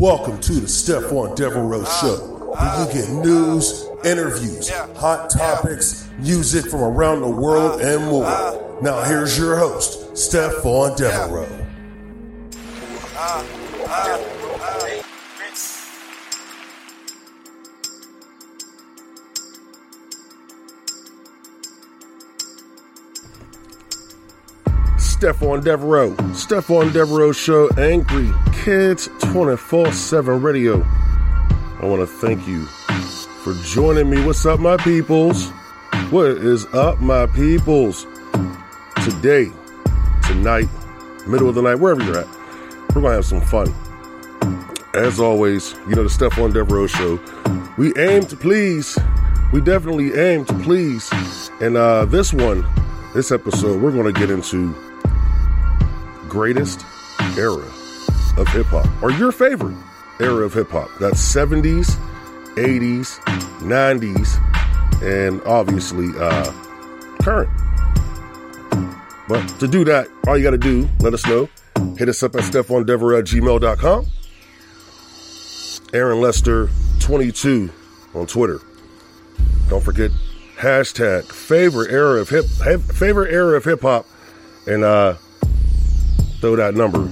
Welcome to the Stephon Devereux Show, where you get news, interviews, hot topics, music from around the world, and more. Now, here's your host, Stephon Devereux. Stephon Devereux, Stephon Devereux Show, Angry Kids 24 7 Radio. I want to thank you for joining me. What's up, my peoples? What is up, my peoples? Today, tonight, middle of the night, wherever you're at, we're going to have some fun. As always, you know, the Stephon Devereux Show, we aim to please. We definitely aim to please. And uh, this one, this episode, we're going to get into greatest era of hip hop, or your favorite era of hip hop. That's 70s, 80s, 90s, and obviously uh, current. But to do that, all you got to do, let us know. Hit us up at stephondever at gmail.com. Aaron Lester 22 on Twitter. Don't forget hashtag favorite era of hip favorite era of hip hop and uh throw that number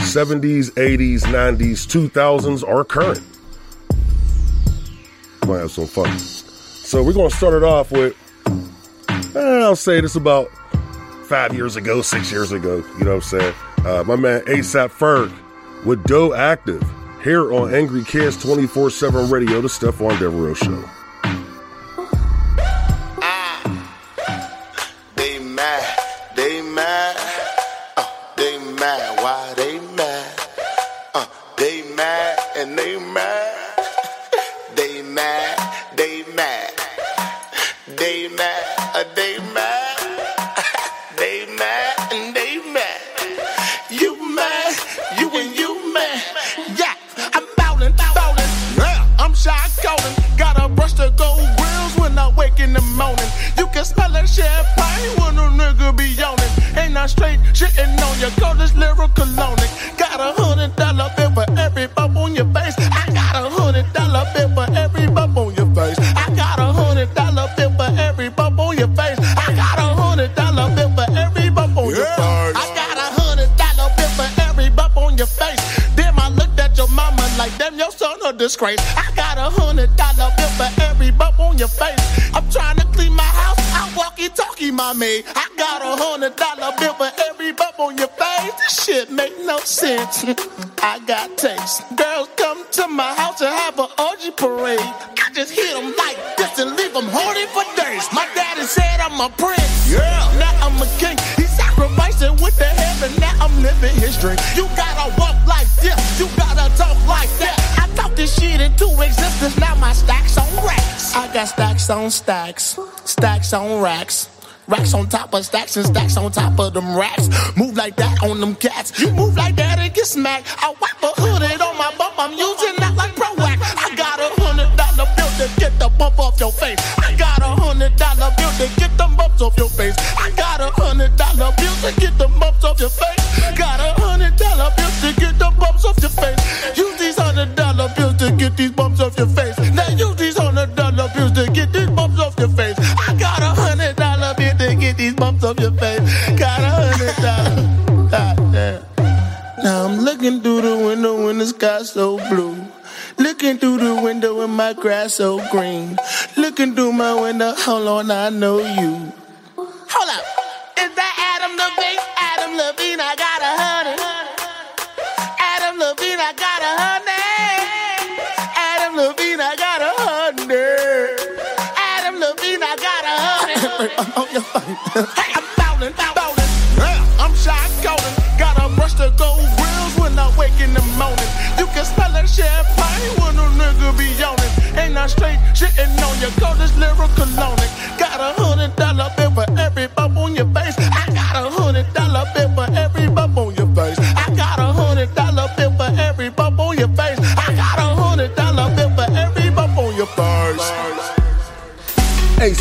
70s 80s 90s 2000s or current. Might have some fun. So we're going to start it off with eh, i'll say this about five years ago six years ago you know what i'm saying? Uh, my man asap ferg with doe active here on angry kids 24-7 radio the stephon devereux show got taste. Girls come to my house and have an orgy parade. I just hit them like this and leave them horny for days. My daddy said I'm a prince. Yeah. Now I'm a king. He sacrificing with the heaven. Now I'm living his dream. You gotta walk like this. You gotta talk like that. I talk this shit into existence. Now my stacks on racks. I got stacks on stacks. Stacks on racks. Racks on top of stacks and stacks on top of them racks. Move like that on them cats. You move like that and get smacked. I I'm using that like pro. I got a hundred dollar bill to get the bump off your face. I got a hundred dollar bill to get the bumps off your face. I got a hundred dollar bill to get the bumps off your face. Got so green.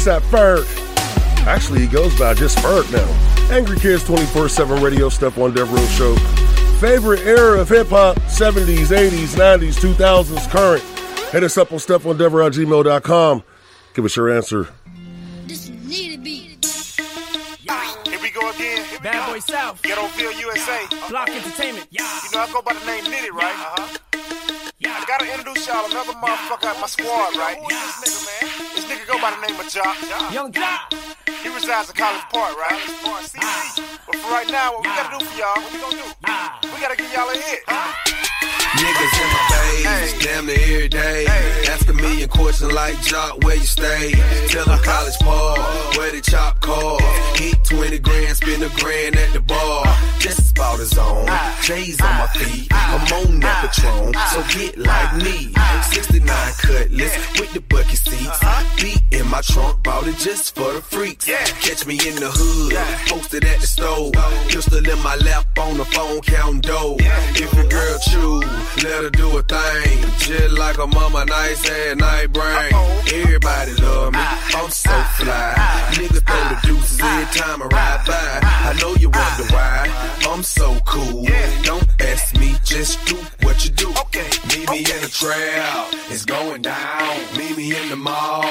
ASAP Ferg. Actually, he goes by just Ferg now. Angry Kids 24 7 radio, Stephon Devereux Show. favorite era of hip hop 70s, 80s, 90s, 2000s, current. Hit us up on stephondever@gmail.com. Give us your answer. This need to be. Here we go again. Bad Boy South, Ghettoville, USA. Block Entertainment. Yeah, You know, I go by the name Nitty, right? Uh-huh. yeah. I gotta introduce y'all another motherfucker out my squad, right? This nigga, man? This nigga go by the name of Joc. Yung Joc. He resides in College Park, right? College Park, CC. But for right now, what we gotta do for y'all, what we gonna do? Ah. We gotta give y'all a hit. Million questions like Joc, where you stay? Tell them college ball, where the chop cars. Hit 20 grand, spend a grand at the bar. Just about his own, J's on my feet. I'm on that Patron, so get like me. 69 cutlass with the bucket seats. Beat in my trunk, bought it just for the freaks. Catch me in the hood, posted at the store. Pistol in my lap on the phone, counting dough. If your girl choose, let her do a thing. Just like a mama, nice and night brain. Everybody love me, I'm so fly. Nigga throw the deuces every time I ride by. I know you wonder why, I'm so cool. Don't ask me, just do what you do. Meet me in the trap, it's going down. Meet me in the mall,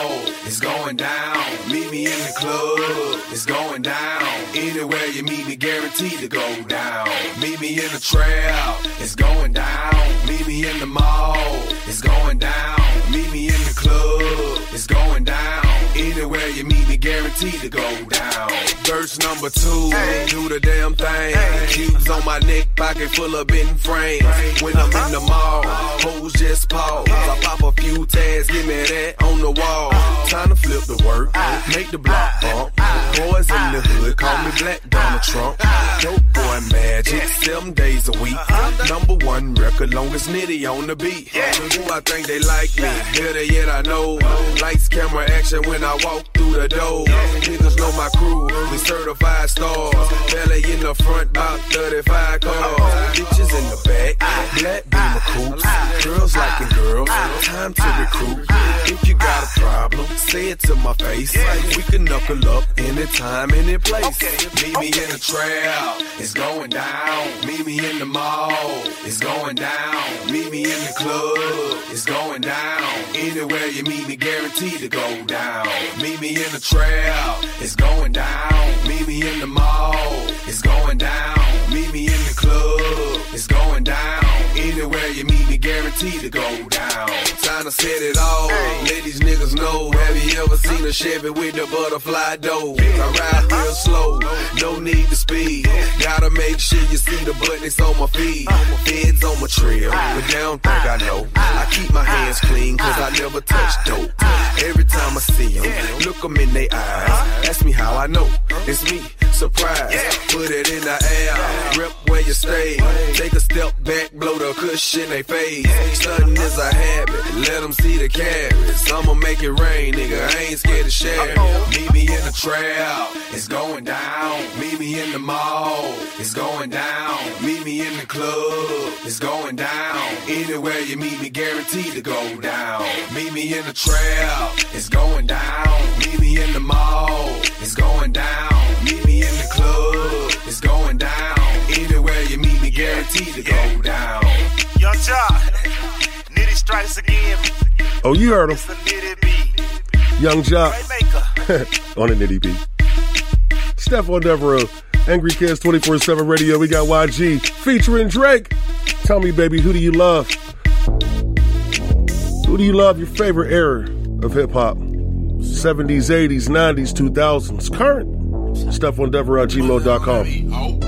it's going down. Meet me in the club, it's going down. Anywhere you meet me, guaranteed to go down. Meet me in the trap, it's going down. Meet me in the mall, it's going down. Meet me in club, it's going down. Anywhere you meet me, guaranteed to go down. Verse number two, do the damn thing. Cubes on my neck, pocket full of bin frames. When I'm in the mall, hoes just pause. I pop a few tags, give me that on the wall. Time to flip the work, make the block bump. Boys in the hood, call me Black Donald Trump. Dope boy magic, seven days a week. Number one record, longest nitty on the beat. Who I think they like me, better yet I know. Lights, camera, action when I walk through the door. Niggas know my crew, we certified stars. Belly in the front, about 35 cars. Bitches in the back, black beamer coops. Girls liking girls, time to recruit. If you got say it to my face. like We can knuckle up anytime, any place. Meet me in the trap, it's going down. Meet me in the mall, it's going down. Meet me in the club, it's going down. Anywhere you meet me, guaranteed to go down. Meet me in the trap, it's going down. Meet me in the mall, it's going down. Meet me in the club, it's going down. Anywhere you meet me, guaranteed to go down. Time to set it all. Let these niggas know. Have you ever seen a Chevy with the butterfly door? I ride real slow, no need to speed. Gotta make sure you see the buttons on my feet. Feds on my trail, but they don't think I know. I keep my hands clean, cause I never touch dope. Every time I see them, look them in their eyes. Ask me how I know. It's me, surprise. Put it in the air, rip where you stay. Take a step back, blow the cushion they face. Sudden is a habit, let them see the carrots. I'ma make it rain, nigga. I ain't scared to share. Meet me in the trap, it's going down. Meet me in the mall, it's going down. Meet me in the club, it's going down. Anywhere you meet me, guaranteed to go down. Meet me in the trap, it's going down. Meet me in the mall, it's going down. Meet me in the club, it's going down. Anywhere you meet me, guaranteed to go down. Yung Joc. Nitty strikes again. Oh, you heard him. Yung Joc on a nitty beat. Stephon Devereux, Angry Kids 24 7 Radio. We got YG featuring Drake. Tell me, baby, who do you love? Who do you love? Your favorite era of hip hop? 70s, 80s, 90s, 2000s, current. Stephon Devereux at gmail.com.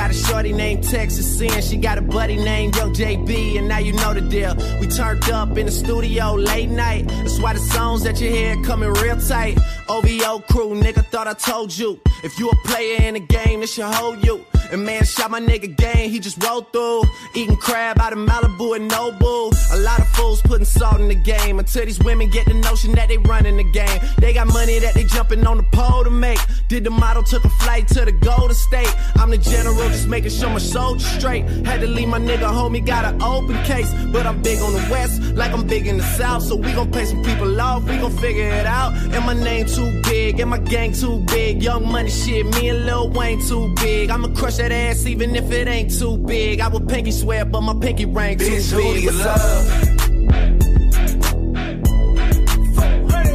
Got a shorty named Texas Sin. She got a buddy named Young JB, and now you know the deal. We turned up in the studio late night. That's why the songs that you hear coming real tight. OVO crew, nigga, thought I told you. If you a player in the game, it should hold you. And man, shot my nigga game, he just rolled through. Eating crab out of Malibu and Nobu. A lot of fools putting salt in the game until these women get the notion that they running the game. They got money that they jumping on the pole to make. Did the model, took a flight to the Golden State. I'm the general, just making sure my soldiers straight. Had to leave my nigga homie, got an open case. But I'm big on the west, like I'm big in the south. So we gon' pay some people off, we gon' figure it out. And my name too big, and my gang too big. Young money shit, me and Lil Wayne too big. I'ma crush that ass even if it ain't too big. I would pinky swear, but my pinky ring too Bitch, who do big. you What's up? love?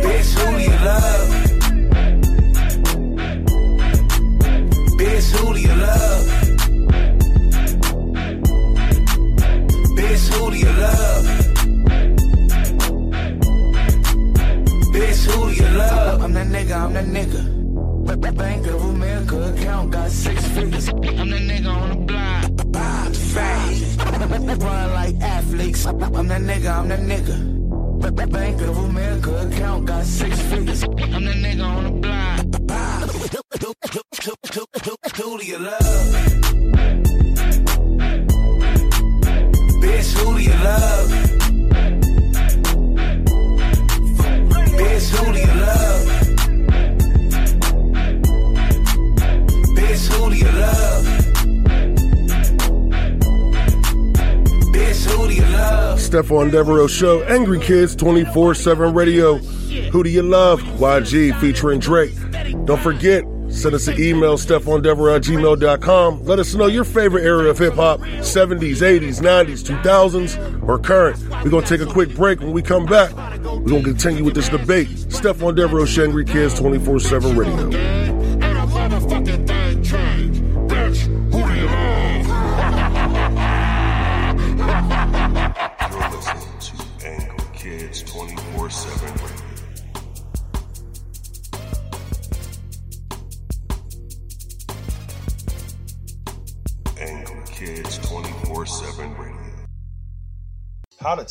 Bitch, who do you love? Bank of America account got six figures. I'm that nigga on the block. Devereux Show, Angry Kids 24 7 Radio. Who do you love? YG featuring Drake. Don't forget, send us an email, stephondevereux at gmail.com. Let us know your favorite era of hip hop 70s, 80s, 90s, 2000s, or current. We're going to take a quick break. When we come back, we're going to continue with this debate. Stephon Devereux Show, Angry Kids 24 7 Radio.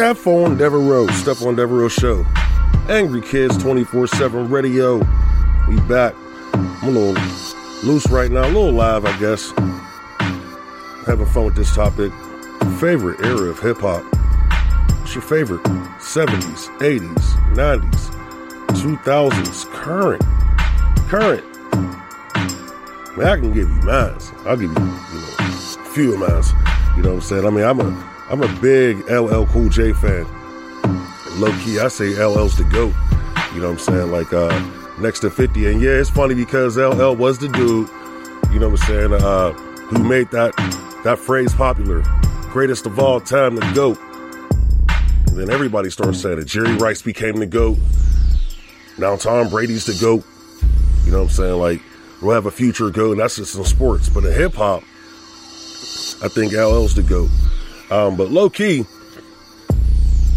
Stephon Devereux, Stephon Devereux Show. Angry Kids 24 7 Radio. We back. I'm a little loose right now, a little live, I guess. Having fun with this topic. Favorite era of hip hop? What's your favorite? 70s, 80s, 90s, 2000s, current. Current. Man, I can give you mine. I'll give you, you know, a few of mine. You know what I'm saying? I mean, I'm a I'm a big LL Cool J fan. Low key, I say LL's the GOAT. You know what I'm saying? Like, uh, next to 50. And yeah, it's funny because LL was the dude, you know what I'm saying, uh, who made that, that phrase popular. Greatest of all time, the GOAT. And then everybody started saying it. Jerry Rice became the GOAT. Now Tom Brady's the GOAT. You know what I'm saying? Like, we'll have a future GOAT, and that's just in sports. But in hip hop, I think LL's the GOAT. Um, but low key,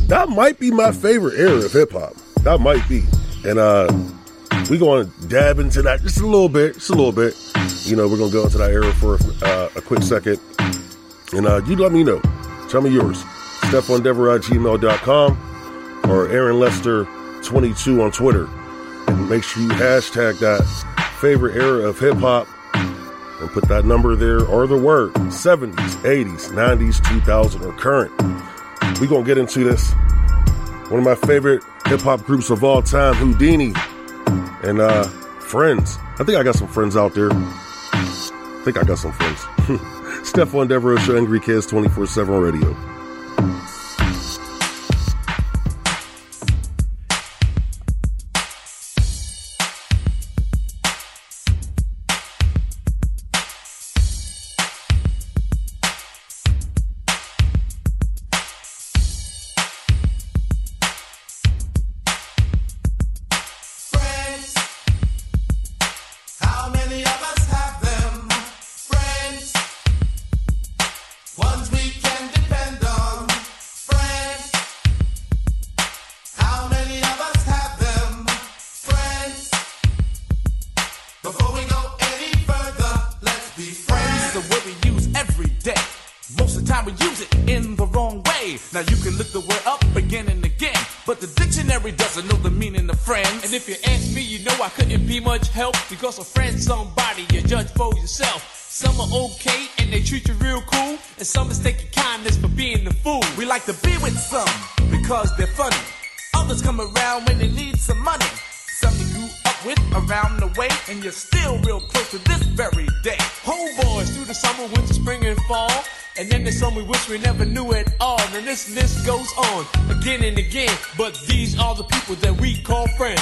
that might be my favorite era of hip hop. That might be. And uh, we going to dab into that just a little bit, just a little bit. You know, we're going to go into that era for uh, a quick second. And uh, you let me know. Tell me yours. StephonDever at gmail.com or Aaron Lester22 on Twitter. And make sure you hashtag that favorite era of hip hop and put that number there or the word 70s, 80s, 90s, 2000 or current. we going to get into this. One of my favorite hip hop groups of all time, Whodini, and uh, Friends. I think I got some friends out there. I think I got some friends. Stephon Devereux Show, Angry Kids 24 7 Radio. Know the meaning of friends. And if you ask me, you know I couldn't be much help because a friend's somebody you judge for yourself. Some are okay and they treat you real cool, and some mistake your kindness for being the fool. We like to be with some because they're funny. Others come around when they need some money. Some you grew up with around the way, and you're still real close to this very day. Homeboys through the summer, winter, spring, and fall. And then there's some we wish we never knew at all. And this list goes on again and again. But these are the people that we call friends.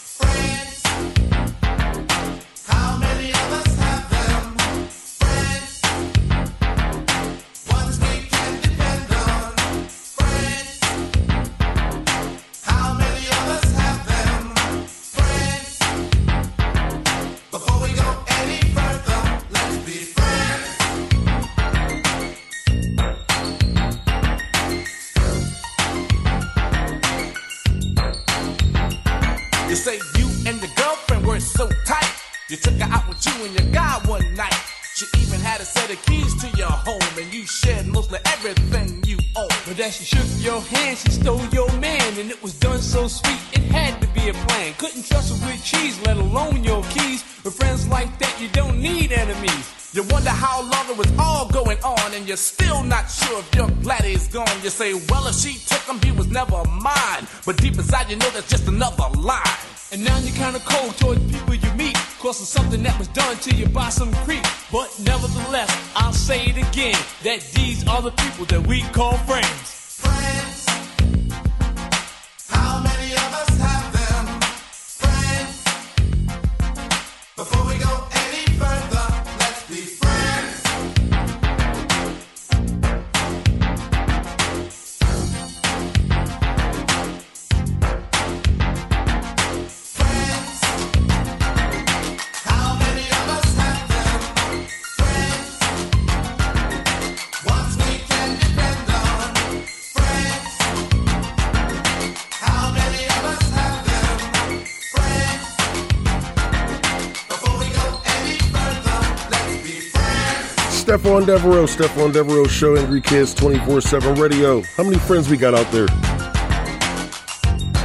She shook your hand, she stole your man, and it was done so sweet, it had to be a plan. Couldn't trust her with cheese, let alone your keys. With friends like that, you don't need enemies. You wonder how long it was all going on, and you're still not sure if your laddie is gone. You say, well, if she took him, he was never mine. But deep inside, you know that's just another lie. And now you're kinda cold toward people you meet, cause of something that was done to you by some creep. But nevertheless, I'll say it again, that these are the people that we call friends. Friends. Stephon Devereux, Stephon Devereux Show, Angry Kids 24 7 Radio. How many friends we got out there?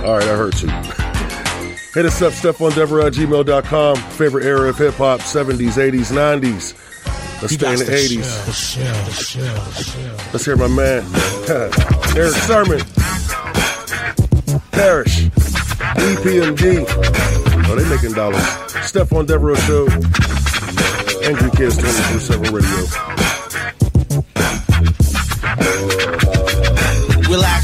All right, I heard you. Hit us up, StephonDevereux at gmail.com. Favorite era of hip hop, 70s, 80s, 90s. Let's stay in the 80s. Let's hear my man, Erick Sermon. Parrish. EPMD. Oh, they making dollars. Stephon Devereux Show. Angry Kids 24 7 Radio.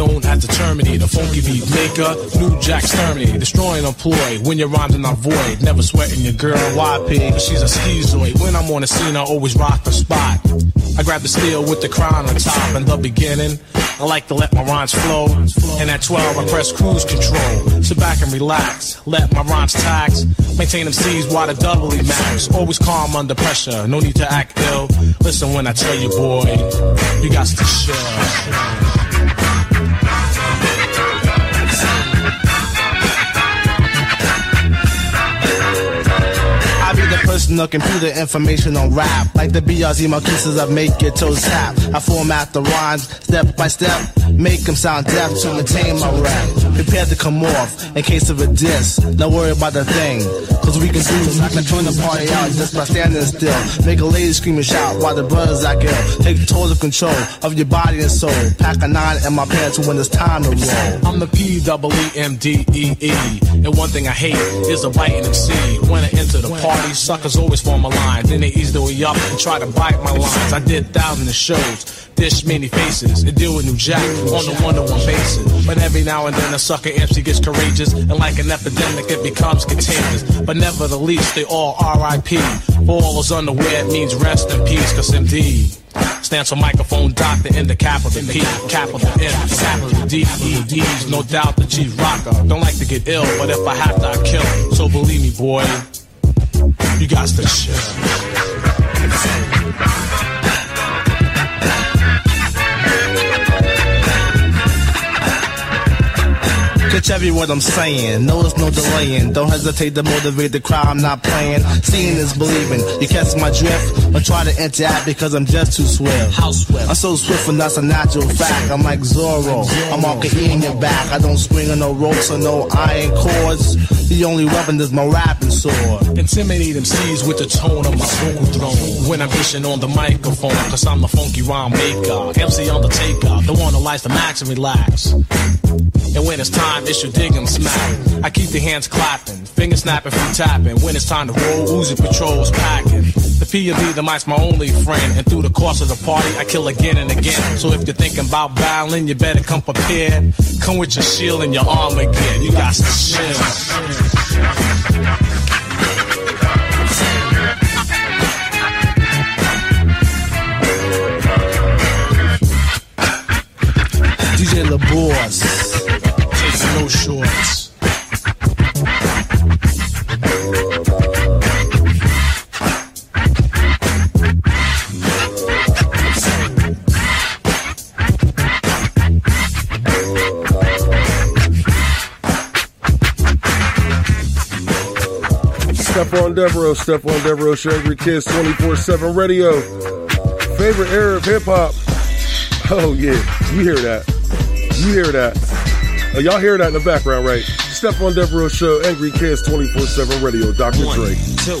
known as the Terminator, funky beat maker, new Jack Exterminator, destroying employ when your rhymes are not void. Never sweating your girl, YP, cause she's a schizoid. When I'm on the scene, I always rock the spot. I grab the steel with the crown on top in the beginning. I like to let my rhymes flow. And at 12, I press cruise control. Sit back and relax. Let my rhymes tax. Maintain them C's while the doubly max. Always calm under pressure. No need to act ill. Listen when I tell you, boy, you got to chill. Personal computer information on rap. Like the BRZ my kisses, I make your toes tap. I format the rhymes step by step. Make them sound deaf to maintain my rap. Prepare to come off in case of a diss. Don't worry about the thing. Cause we can do I can turn the party out just by standing still. Make a lady scream and shout while the brothers act ill. Take total control of your body and soul. Pack a nine in my pants when it's time to roll. I'm the P double E M D E E. And one thing I hate is a biting MC. When I enter the party, suckers always form a line. Then they ease the way up and try to bite my lines. I did thousands of shows, dish many faces, and deal with New Jack on a one to one basis. But every now and then a sucker MC gets courageous, and like an epidemic, it becomes contagious. But never the least, they all RIP. For all those unaware, it means rest in peace, cause indeed. Stands for microphone doctor in the capital P, capital M, capital D, E, D's. No doubt the G rocker. Don't like to get ill, but if I have to, I kill. So believe me, boy, you got to chill. Catch every word I'm saying. No, there's no delaying. Don't hesitate to motivate the crowd. I'm not playing. Seeing is believing. You catch my drift, or try to interact because I'm just too swift. How swift? I'm so swift, and that's a natural fact. I'm like Zorro. I'm all E in your back. I don't swing on no ropes or no iron cords. The only weapon is my rapping sword. Intimidate MCs with the tone of my vocal throne. When I'm dishing on the microphone, cause I'm the funky rhyme maker. MC on the takeout. The one who likes to max and relax. And when it's time, smack. I keep the hands clapping, fingers snapping, feet tapping. When it's time to roll, Uzi patrols packing. The P&B, the mic's my only friend. And through the course of the party, I kill again and again. So if you're thinking about battling, you better come prepared. Come with your shield and your armor gear. You got to chill. DJ LaBoss. No shorts. Stephon Devereux, Stephon Devereux, Show Angry Kids 24 7 radio. Favorite era of hip hop. Oh, yeah. You hear that. You hear that. Oh, y'all hear that in the background, right? Stephon Devereux Show, Angry Kids 24 7 radio. Dr. One, Dre. two,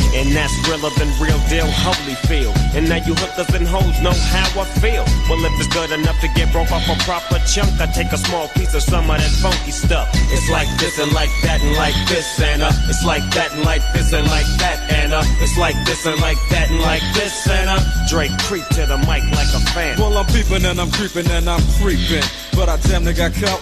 And that's realer than real deal, holy feel. And now you hookers and hoes know how I feel. Well, if it's good enough to get broke off a proper chunk, I take a small piece of some of that funky stuff. It's like this and like that and like this uh, it's like that and like this and like that uh, it's like this and like that and like this uh, Drake creep to the mic like a fan. Well, I'm peeping and I'm creeping and I'm creeping. But I damn near got caught,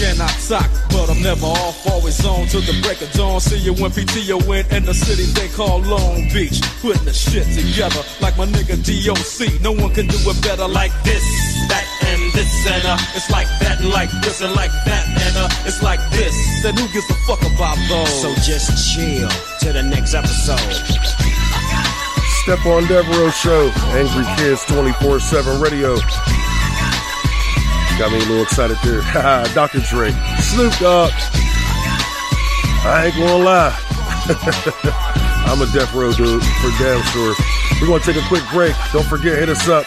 and I talk. But I'm never off, always on till the break of dawn. See you when PTO in, in the city they call Long Beach. Putting the shit together like my nigga DOC. No one can do it better like this, that, and this. And uh, it's like that, and like this, and like that. And uh, it's like this. Then who gives a fuck about those? So just chill to the next episode. Stephon Devereux Show, Angry Kids 24 7 radio. Got me a little excited there. Dr. Dre, Snoop Dogg. I ain't gonna lie. I'm a Death Row dude for damn sure. We're gonna take a quick break. Don't forget, hit us up.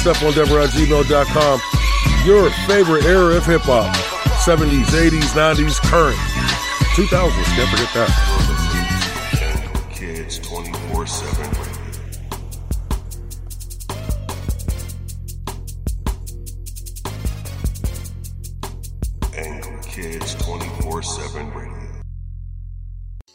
Step on gmail.com. Your favorite era of hip hop 70s, 80s, 90s, current, 2000s. Can't forget that.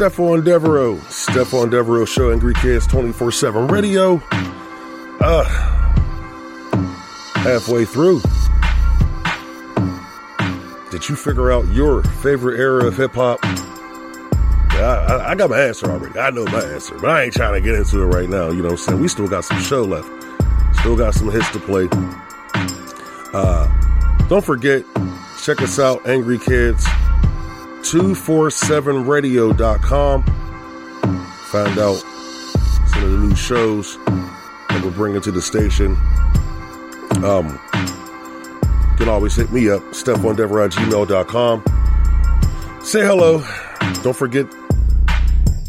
Stephon Devereux, Stephon Devereux Show, Angry Kids 24 7 radio. Uh, halfway through. Did you figure out your favorite era of hip hop? I, I, I got my answer already. I know my answer, but I ain't trying to get into it right now. You know what I'm saying? We still got some show left, still got some hits to play. Uh, don't forget, check us out, Angry Kids, 247radio.com. Find out some of the new shows that we're bringing to the station. Um, you can always hit me up, stephondever at gmail.com. Say hello. Don't forget,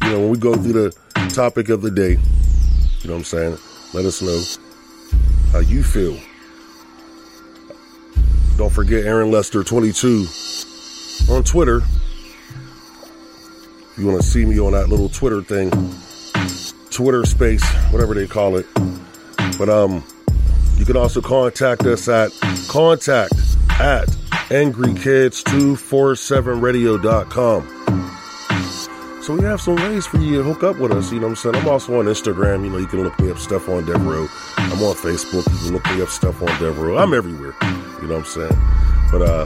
you know, when we go through the topic of the day, you know what I'm saying? Let us know how you feel. Don't forget Aaron Lester 22 on Twitter. You want to see me on that little Twitter thing, Twitter space, whatever they call it. But um, you can also contact us at contact at angrykids247radio.com. So we have some ways for you to hook up with us. You know what I'm saying? I'm also on Instagram. You know, you can look me up Stephon Devereux. I'm on Facebook. You can look me up stuff on Devereaux. I'm everywhere. You know what I'm saying? But uh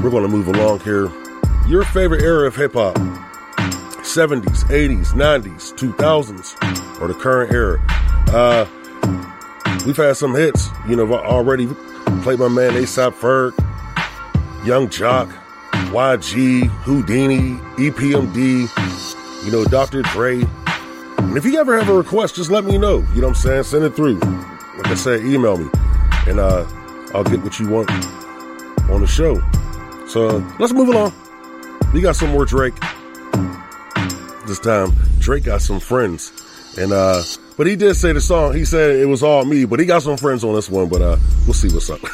we're gonna move along here. Your favorite era of hip hop. 70s, 80s, 90s, 2000s, or the current era. Uh we've had some hits, you know, already played my man ASAP Ferg, Yung Joc, YG, Whodini, EPMD, you know, Dr. Dre. And if you ever have a request, just let me know. You know what I'm saying? Send it through. Like I said, email me. And uh, I'll get what you want on the show. So let's move along. We got some more Drake. This time, Drake got some friends. And uh, but he did say the song, he said it was all me, but he got some friends on this one, but uh, we'll see what's up.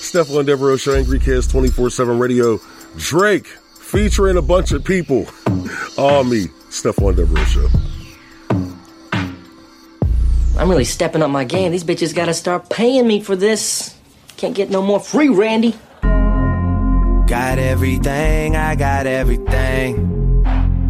Stephon Devereux Show, Angry Kids 24 7 Radio. Drake featuring a bunch of people. All me, Stephon Devereux Show. I'm really stepping up my game. These bitches gotta start paying me for this. Can't get no more free, Randy. Got everything, I got everything.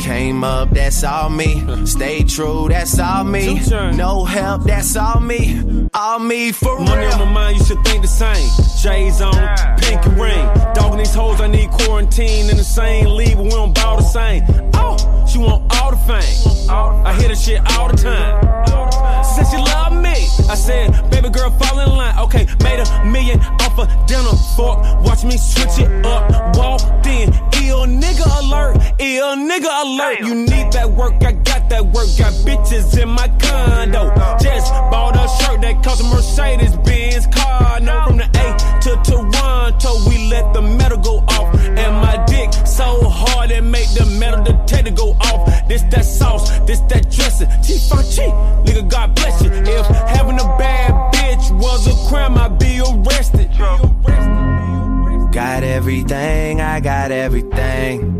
Came up, that's all me. Stay true, that's all me. No help, that's all me. All me for real. Money on my mind, you should think the same. J's on, pink and ring. Dogging these hoes, I need quarantine in the same league, but we don't bow the same. Oh, she want all the fame. I hear the shit all the time. She said she love me. I said, baby girl, fall in line. Okay, made a million off a dinner fork. Watch me switch it up. Walked in, ill nigga alert. Ill nigga alert. You need that work, I got that work. Got bitches in my condo. Just bought a shirt that cost a Mercedes Benz car. No, from the A to Toronto, we let the metal go off. And my dick so hard it make the metal detector go off. This that sauce, this that dressing. T-F-G, nigga, God bless you. If having a bad bitch was a crime, I'd be arrested. Got everything, I got everything.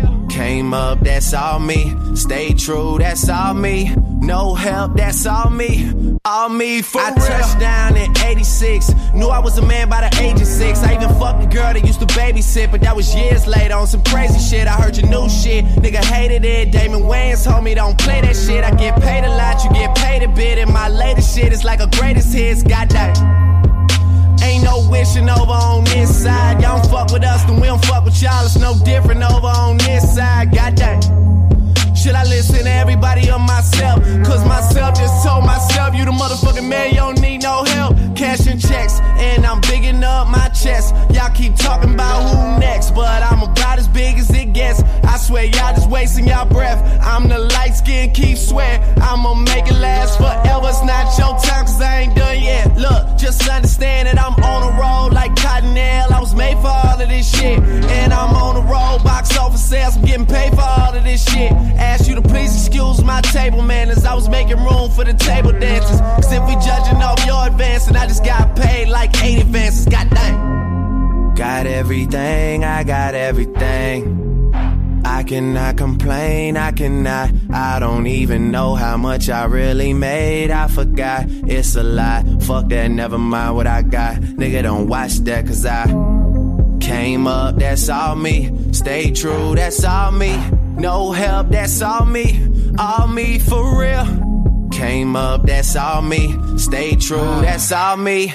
Came up, that's all me. Stay true, that's all me. No help, that's all me. All me for I real. touched down in 86. Knew I was a man by the age of six. I even fucked a girl that used to babysit, but that was years later on some crazy shit. I heard your new shit. Nigga hated it. Damon Wayans told me don't play that shit. I get paid a lot, you get paid a bit. And my latest shit is like a greatest hits. Goddamn. Ain't no wishing over on this side. Y'all don't fuck with us, then we don't fuck with y'all. It's no different over on this side. Goddamn. Should I listen to everybody or myself? Cause myself just told myself, you the motherfucking man, you don't need no help. Cashing checks, and I'm bigging up my chest. Y'all keep talking about who next, but I'm about as big as it gets. I swear, y'all just wasting y'all breath. I'm the light skin, keep swear. I'ma make it last forever. It's not your time, cause I ain't done yet. Look, just understand that I'm on a roll like Cottonelle. I was made for all of this shit. And I'm on a roll, box office sales, I'm getting paid for all of this shit. Ask you to please excuse my table manners. I was making room for the table dancers. Cause if we judging off your advancing, I just got paid like eight advances. Goddamn. Got everything, I got everything. I I cannot complain, I cannot. I don't even know how much I really made. I forgot, it's a lie. Fuck that, never mind what I got. Nigga, don't watch that, cause I came up, that's all me. Stay true, that's all me. No help, that's all me. All me for real. Came up, that's all me. Stay true, that's all me.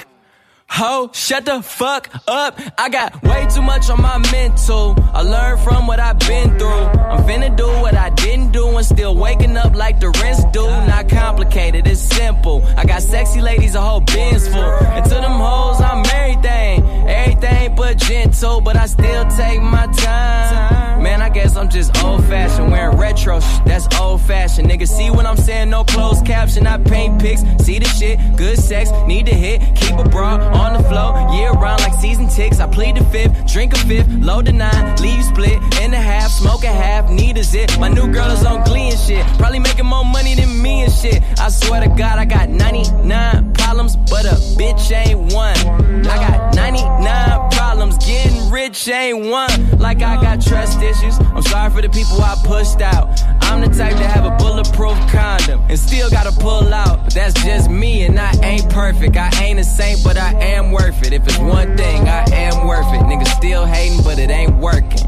Ho, shut the fuck up. I got way too much on my mental. I learned from what I've been through. I'm finna do what I didn't do and still waking up like the rest do. Not complicated, it's simple. I got sexy ladies, a whole bins full. And to them hoes, I'm everything. Everything but gentle, but I still take my time. Man, I guess I'm just old fashioned. Wearing retro, sh- that's old fashioned. Nigga, see what I'm saying? No closed caption. I paint pics, see the shit. Good sex, need to hit. Keep a bra on the floor. Year round like season ticks. I plead the fifth, drink a fifth, load the nine, leave split in a half, smoke a half, need a zip. My new girl is on glee and shit. Probably making more money than me and shit. I swear to God, I got 99 problems, but a bitch ain't one. I got 99 problems, getting rich ain't one. Like I got trust issues. I'm sorry for the people I pushed out. I'm the type to have a bulletproof condom and still gotta pull out. But that's just me, and I ain't perfect. I ain't a saint, but I am worth it. If it's one thing, I am worth it. Niggas still hating, but it ain't working.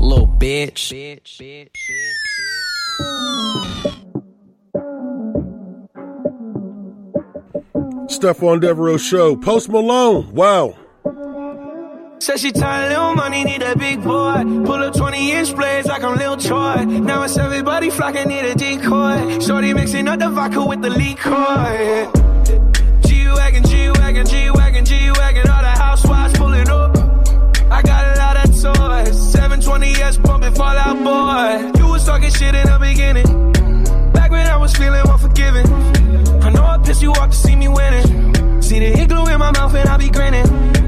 Little bitch. Stephon Devereux Show. Post Malone. Wow. Said she tired, little money, need a big boy. Pull up 20 inch blades like I'm Lil Troy. Now it's everybody flocking, need a decoy. Shorty mixing up the vodka with the liquor. G-Wagon, G-Wagon, G-Wagon, G-Wagon. All the housewives pulling up. I got a lot of toys. 720S pumping Fall Out Boy. You was talking shit in the beginning. Back when I was feeling unforgiving. I know I pissed you off to see me winning. See the igloo in my mouth and I be grinning.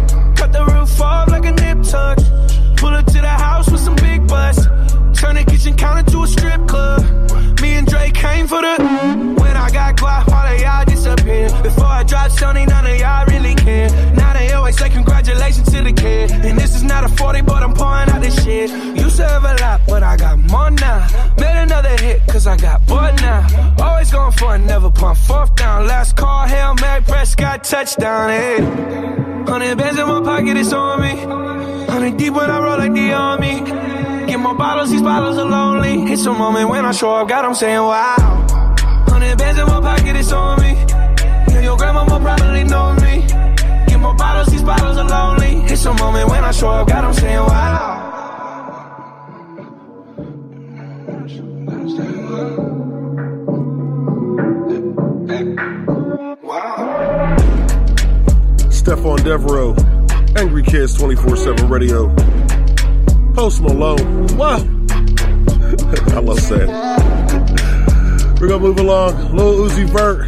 Cut the roof off like a nip tuck. Pull up to the house with some big butts. Turn the kitchen counter to a strip club. Me and Dre came for the. When I got guap, all of y'all disappear. Before I dropped Sony, none of y'all really care. Now they always say congratulations to the kid. And this is not a 40, but I'm pouring out this shit. Used to have a lot, but I got more now. Made another hit, cause I got bored now. Always going for it, never punt fourth down. Last call, Hail Mary, Prescott, touchdown, hey. Hundred bands in my pocket, it's on me. Hundred deep when I roll like the army. Get more bottles, these bottles are lonely. It's a moment when I show up, God, I'm saying wow. Hundred bands in my pocket, it's on me. Yeah, your grandma will probably know me. More bottles, these bottles are lonely. It's a moment when I show up, God, I'm saying wow. Stephon Devereux. Angry Kids 24 7 Radio. Post Malone. Wow. I love saying. We're going to move along. Lil Uzi Vert.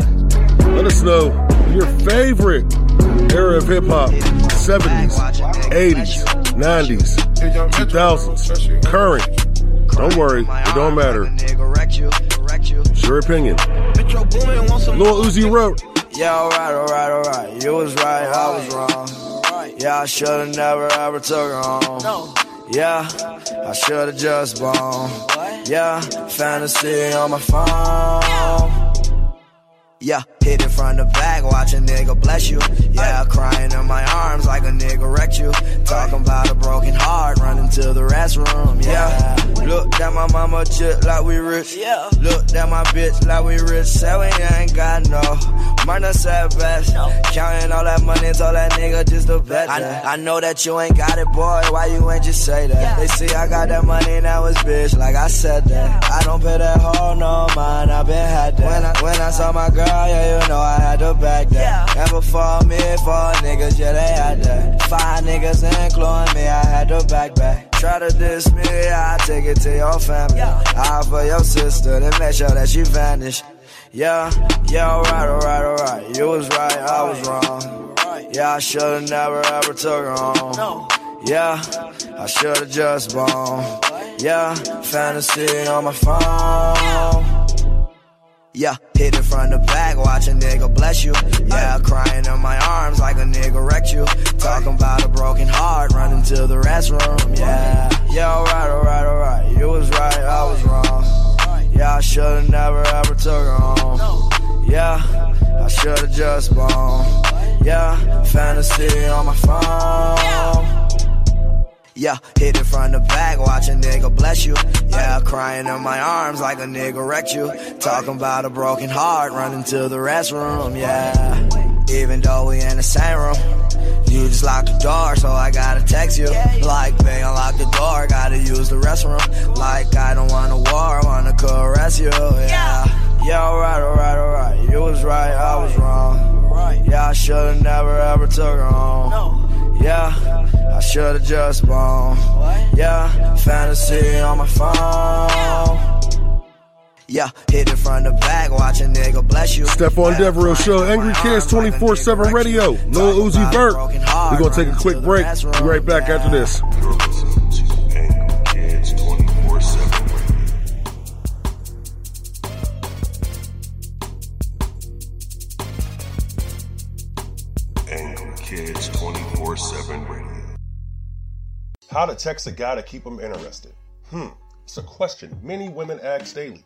Let us know your favorite era of hip hop 70s, 80s, 90s, 2000s, current. Don't worry, it don't matter. It's your opinion. Lil Uzi Vert. Yeah, alright, alright, alright. You was right, I was wrong. Yeah, I should've never ever took her home. Yeah, I should've just blown. Yeah, fantasy on my phone. Yeah, hit it from the back, watch a nigga bless you. Yeah, crying in my arms like a nigga wrecked you. Talking about a broken heart, running to the restroom. Yeah, look at my mama chip like we rich. Yeah, look at my bitch like we rich. Say we ain't got no money, said best. Counting all that money, told that nigga just to bet that. I, I know that you ain't got it, boy. Why you ain't just say that? They see I got that money, now it's bitch. Like I said that. I don't pay that hoe no mind. I been had that. When I when I saw my girl, yeah, you know I had to back that. And before me, four niggas, yeah, they had that. Five niggas including me, I had to back back. try to diss me, I take it to your family. I for your sister, then make sure that she vanish. Yeah, yeah, alright, alright, alright. You was right, I was wrong. Yeah, I should've never ever took her home. Yeah, I should've just blown. Yeah, fantasy on my phone. Yeah, hit it from the back, watch a nigga bless you. Yeah, crying in my arms like a nigga wrecked you. Talking about a broken heart, running to the restroom. Yeah, yeah, alright, alright, alright. You was right, I was wrong. Yeah, I should've never ever took her home. Yeah, I should've just blown. Yeah, fantasy on my phone. Yeah, hit it from the back, watch a nigga bless you. Yeah, crying in my arms like a nigga wrecked you. Talking about a broken heart, running to the restroom. Yeah, even though we in the same room. You just locked the door, so I gotta text you. Like, babe, unlock the door, gotta use the restroom. Like, I don't want a war, I wanna caress you. Yeah, yeah, alright, alright, alright. You was right, I was wrong. Yeah, I should've never ever took her home. Yeah, I should've just blown. Yeah, fantasy on my phone. Yeah, hit it from the back, watch a nigga bless you. Stephon Devereux Show, Angry Kids 24 7 Radio, Lil Uzi Vert. We're going to take a quick break. Be right back after this. Kids 24 7 Angry Kids 24 7 Radio. How to text a guy to keep him interested? Hmm, it's a question many women ask daily.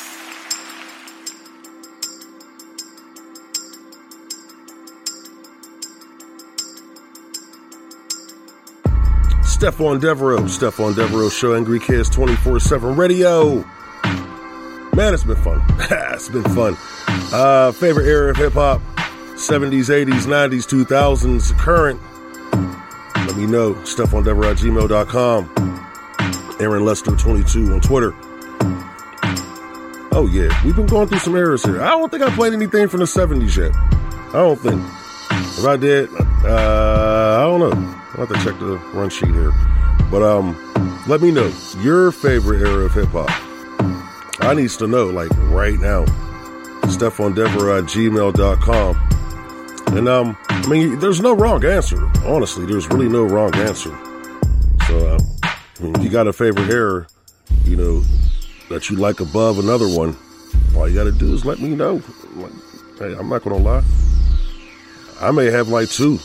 Stephon Devereux, Stephon Devereux Show, Angry Kids 24 7 Radio. Man, it's been fun. it's been fun. Uh, favorite era of hip hop 70s, 80s, 90s, 2000s, current. Let me know. Stephon Devereux at gmail.com. Aaron Lester 22 on Twitter. Oh, yeah. We've been going through some eras here. I don't think I played anything from the 70s yet. I don't think. If I did, uh, I don't know. I'll have to check the run sheet here. But um, let me know your favorite era of hip hop. I needs to know, like right now. Devereux at gmail.com. And um, I mean, there's no wrong answer. Honestly, there's really no wrong answer. So, uh, I mean, if you got a favorite era, you know, that you like above another one, all you got to do is let me know. Hey, I'm not going to lie. I may have like two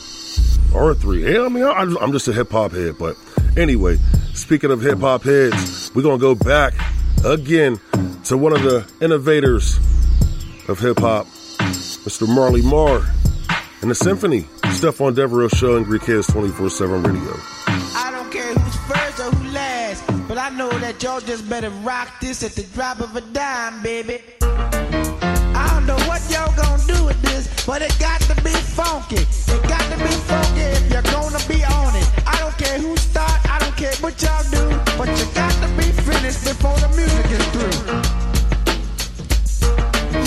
or three. Yeah, I mean, I- I'm just a hip hop head. But anyway, speaking of hip hop heads, we're going to go back again to one of the innovators of hip hop, Mr. Marley Marl and the Symphony. Stephon Devereaux Show Angry Kids 24 7 Radio. I don't care who's first or who last, but I know that y'all just better rock this at the drop of a dime, baby. Know what y'all gonna do with this, but it got to be funky. It got to be funky if you're gonna be on it. I don't care who start, I don't care what y'all do, but you got to be finished before the music is through.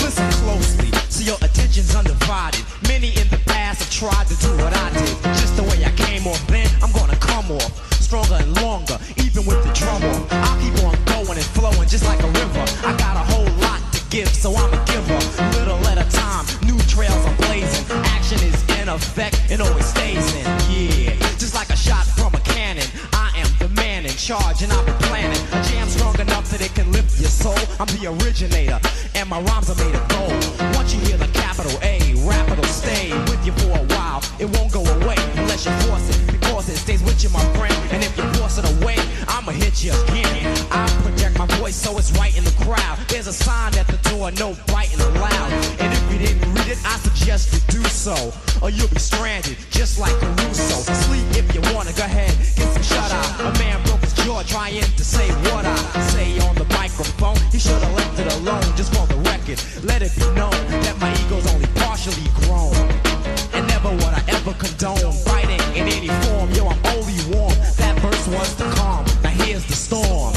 Listen closely, so your attention's undivided. Many in the past have tried to do what I did. Just the way I came off then, I'm gonna come off. Stronger and longer, even with the off. I'll keep on going and flowing just like a river. I got a whole lot to give, so I'm effect and always stays in. Yeah, just like a shot from a cannon. I am the man in charge and I've been planning. A jam strong enough that it can lift your soul. I'm the originator, and my rhymes are made of gold. Once you hear the capital A, rap it'll stay with you for a while. It won't go away unless you force it, because it stays with you, my friend. And if you force it away, I'ma hit you again. I project my voice so it's right in the crowd. There's a sign at the door, no biting allowed. And if you didn't read it, I suggest you do so, or you'll be stranded, just like Caruso. Sleep if you wanna, go ahead, get some shut eye. A man broke his jaw trying to say what I say on the microphone. He should have left it alone just for the record. Let it be known that my ego's only partially grown. And never would I ever condone fighting in any form. Yo, I'm only warm. That verse was the calm. Now here's the storm.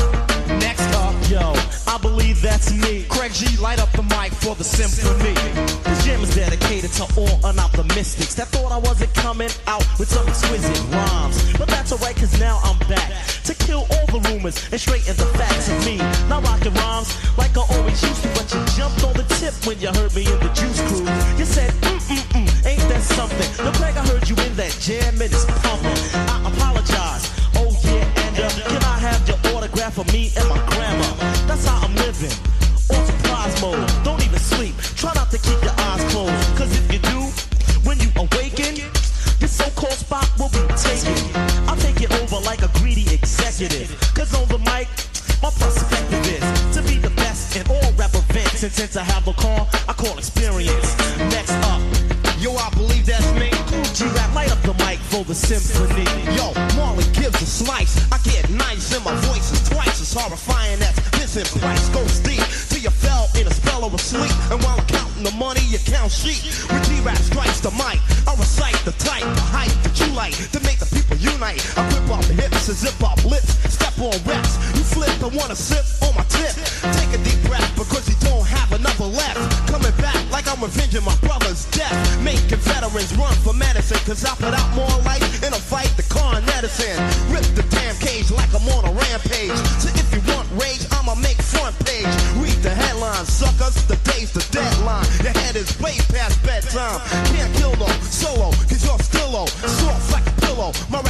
Next up, yo, I believe that's me. Craig G, light up the mic for the symphony. This jam is dedicated to all unoptimistics that thought I wasn't coming out with some exquisite rhymes. But that's alright, cause now I'm back to kill all the rumors and straighten the facts of me. Now rocking rhymes like I always used to, but you jumped on the tip when you heard me in the juice crew. You said, mm mm mm, ain't that something? Now, Craig, I heard you in that jam and it's pumping. I apologize. Oh yeah, and uh, can I have your autograph for me and my And since I have a car, I call experience. Next up, yo, I believe that's me. G-Rap, light up the mic for the symphony. Yo, Marley gives a slice. I get nice and my voice is twice as horrifying as Vincent Price goes deep till you fell in a spell of a sleep. And while I'm counting the money, you count sheep. When G-Rap strikes the mic, I recite the type, the height that you like to make the people unite. I grip off hips and zip off lips, step on reps. You flip and wanna sip on my tip. Take a deep breath because you left. Coming back like I'm avenging my brother's death. Making veterans run for medicine, cause I put out more life in a fight the Con Edison. Rip the damn cage like I'm on a rampage. So if you want rage, I'ma make front page. Read the headlines, suckers, the day's the deadline. Your head is way past bedtime. Can't kill no solo, cause you're still low. Soft like a pillow, my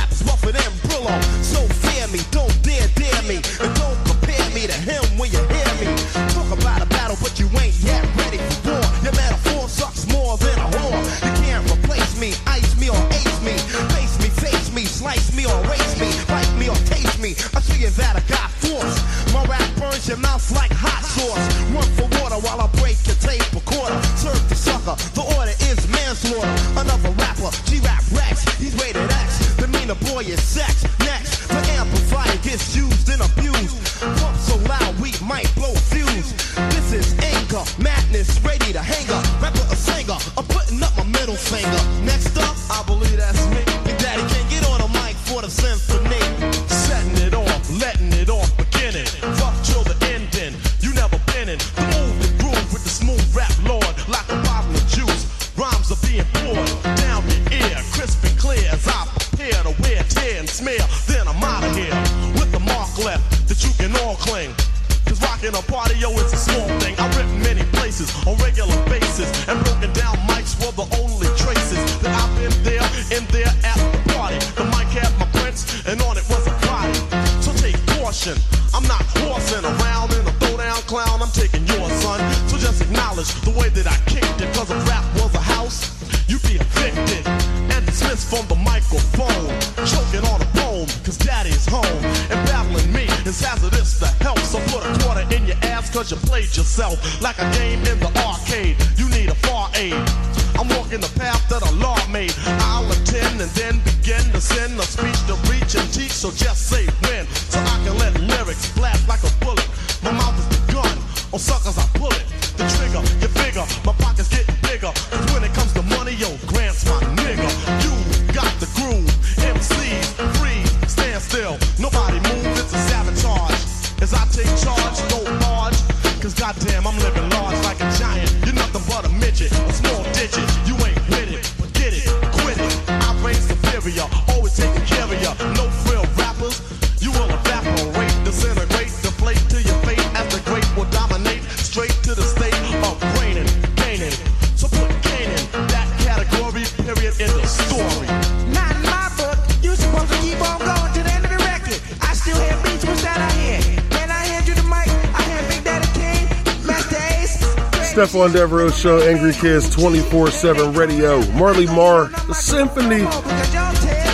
Stephon Devereux Show, Angry Kids 24 7 Radio. Marley Marl, The Symphony.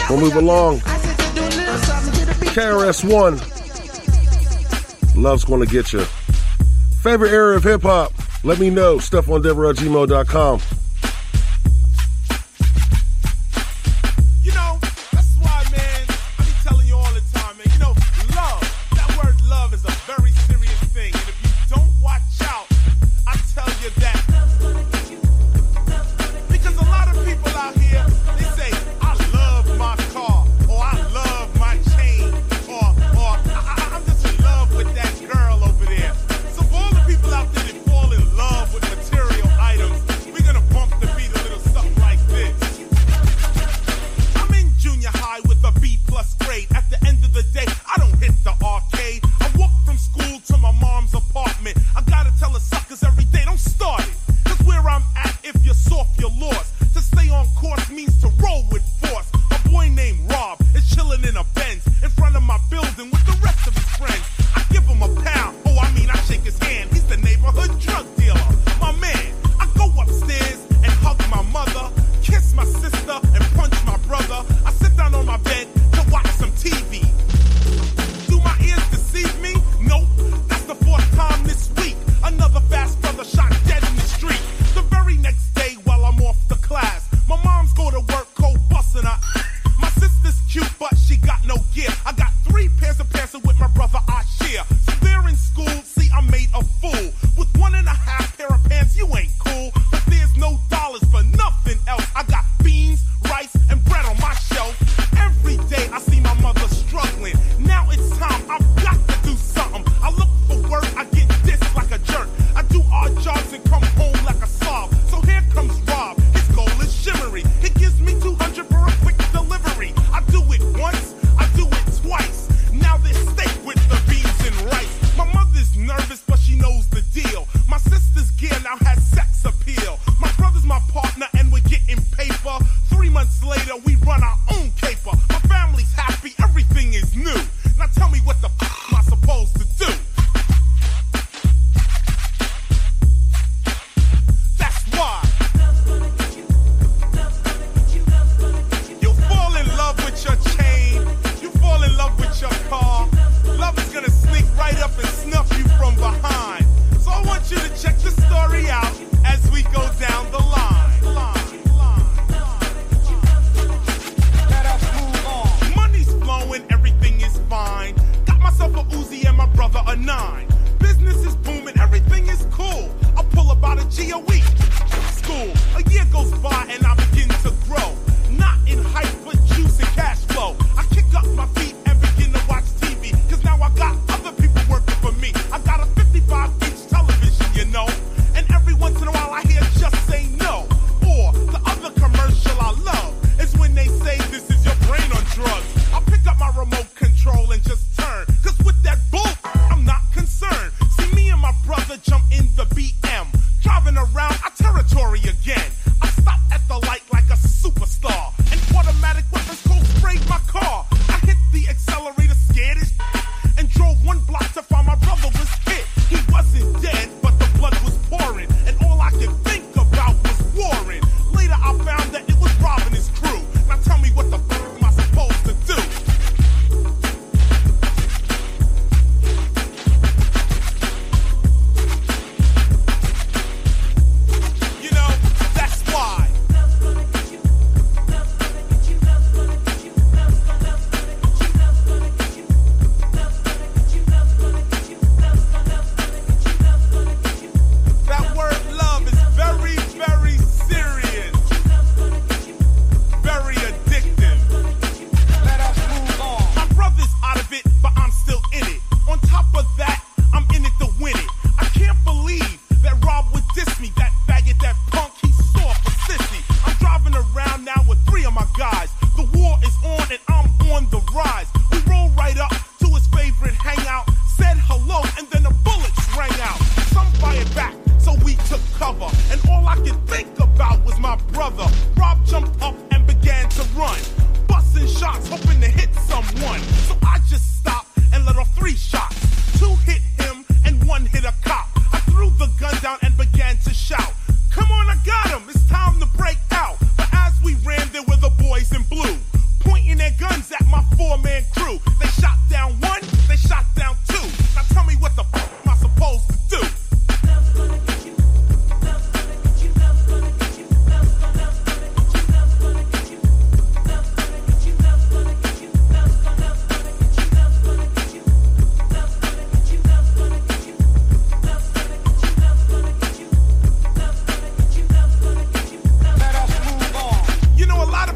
We'll move along. KRS1. Love's gonna get you. Favorite area of hip hop? Let me know. StephonDevereuxGmail.com. You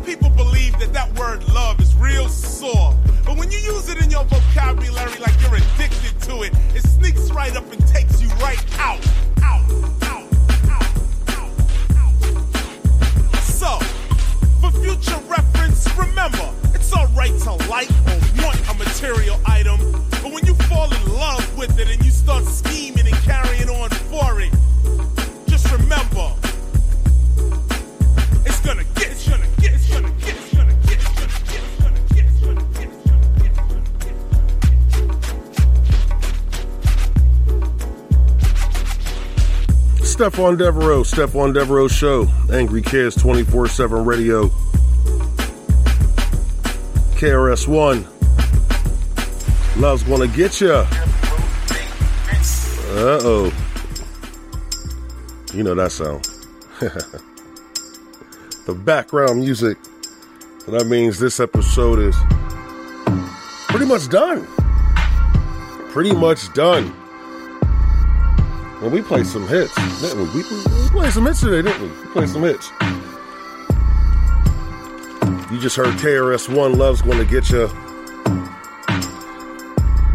people believe that that word love is real sore. But when you use it in your vocabulary like you're addicted to it, it sneaks right up and takes you right out. Out, out, out, out, out. So, for future reference, remember, it's alright to like or want a material item. But when you fall in love with it and you start scheming and carrying on for it, just remember, it's gonna get, it's gonna Stephon Devereux, Stephon Devereux Show, Angry Kids 24 7 Radio, KRS One. Love's gonna get ya. Uh oh. You know that sound. the background music. So that means this episode is pretty much done. Pretty much done. And we played some hits, didn't we? We, we played some hits today, didn't we? We played some hits. You just heard KRS One Love's Gonna Get You.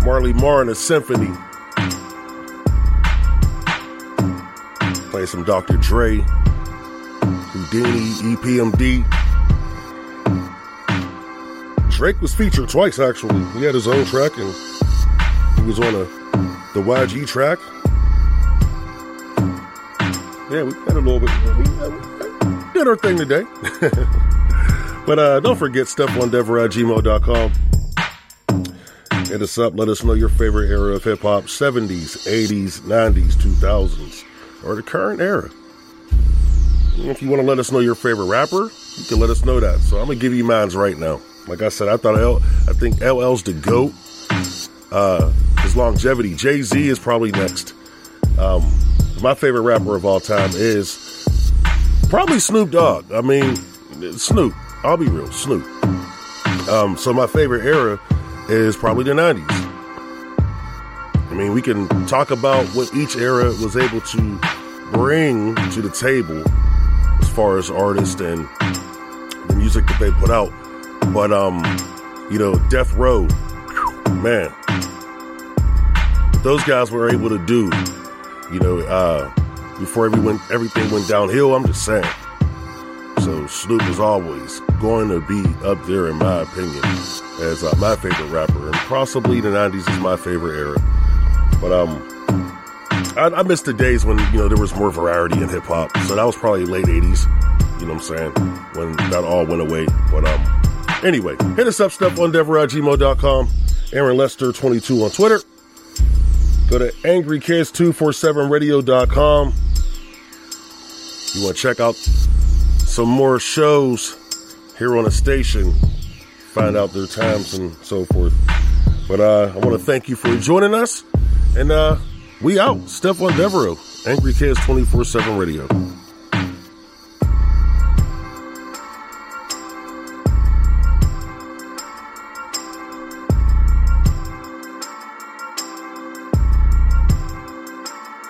Marley Marl and a Symphony. Play some Dr. Dre, Whodini, EPMD. Drake was featured twice actually. He had his own track and he was on a the YG track yeah, we got a little bit. We, did our thing today. but uh, don't forget stuff on Devereaux at Hit us up. Let us know your favorite era of hip hop 70s, 80s, 90s, 2000s, or the current era. If you want to let us know your favorite rapper, you can let us know that. So I'm going to give you mines right now. Like I said, I thought L, I think LL's the GOAT. Uh, his longevity. Jay Z is probably next. Um, my favorite rapper of all time is probably Snoop Dogg. I mean, Snoop. I'll be real, Snoop. Um, so my favorite era is probably the 90s. I mean, we can talk about what each era was able to bring to the table as far as artists and the music that they put out. But um, you know, Death Row, man, those guys were able to do, you know, uh, before everyone everything went downhill. I'm just saying. So Snoop is always going to be up there, in my opinion, as uh, my favorite rapper, and possibly the '90s is my favorite era. But um, I, I miss the days when you know there was more variety in hip hop. So that was probably late '80s. You know what I'm saying? When that all went away. But um, anyway, hit us up, StephOneDever at gmail.com. Aaron Lester 22 on Twitter. Go to angrykids247radio.com. You want to check out some more shows here on the station, find out their times and so forth. But uh, I want to thank you for joining us. And uh, we out. Steph Devereux, Angry Kids 24 7 Radio.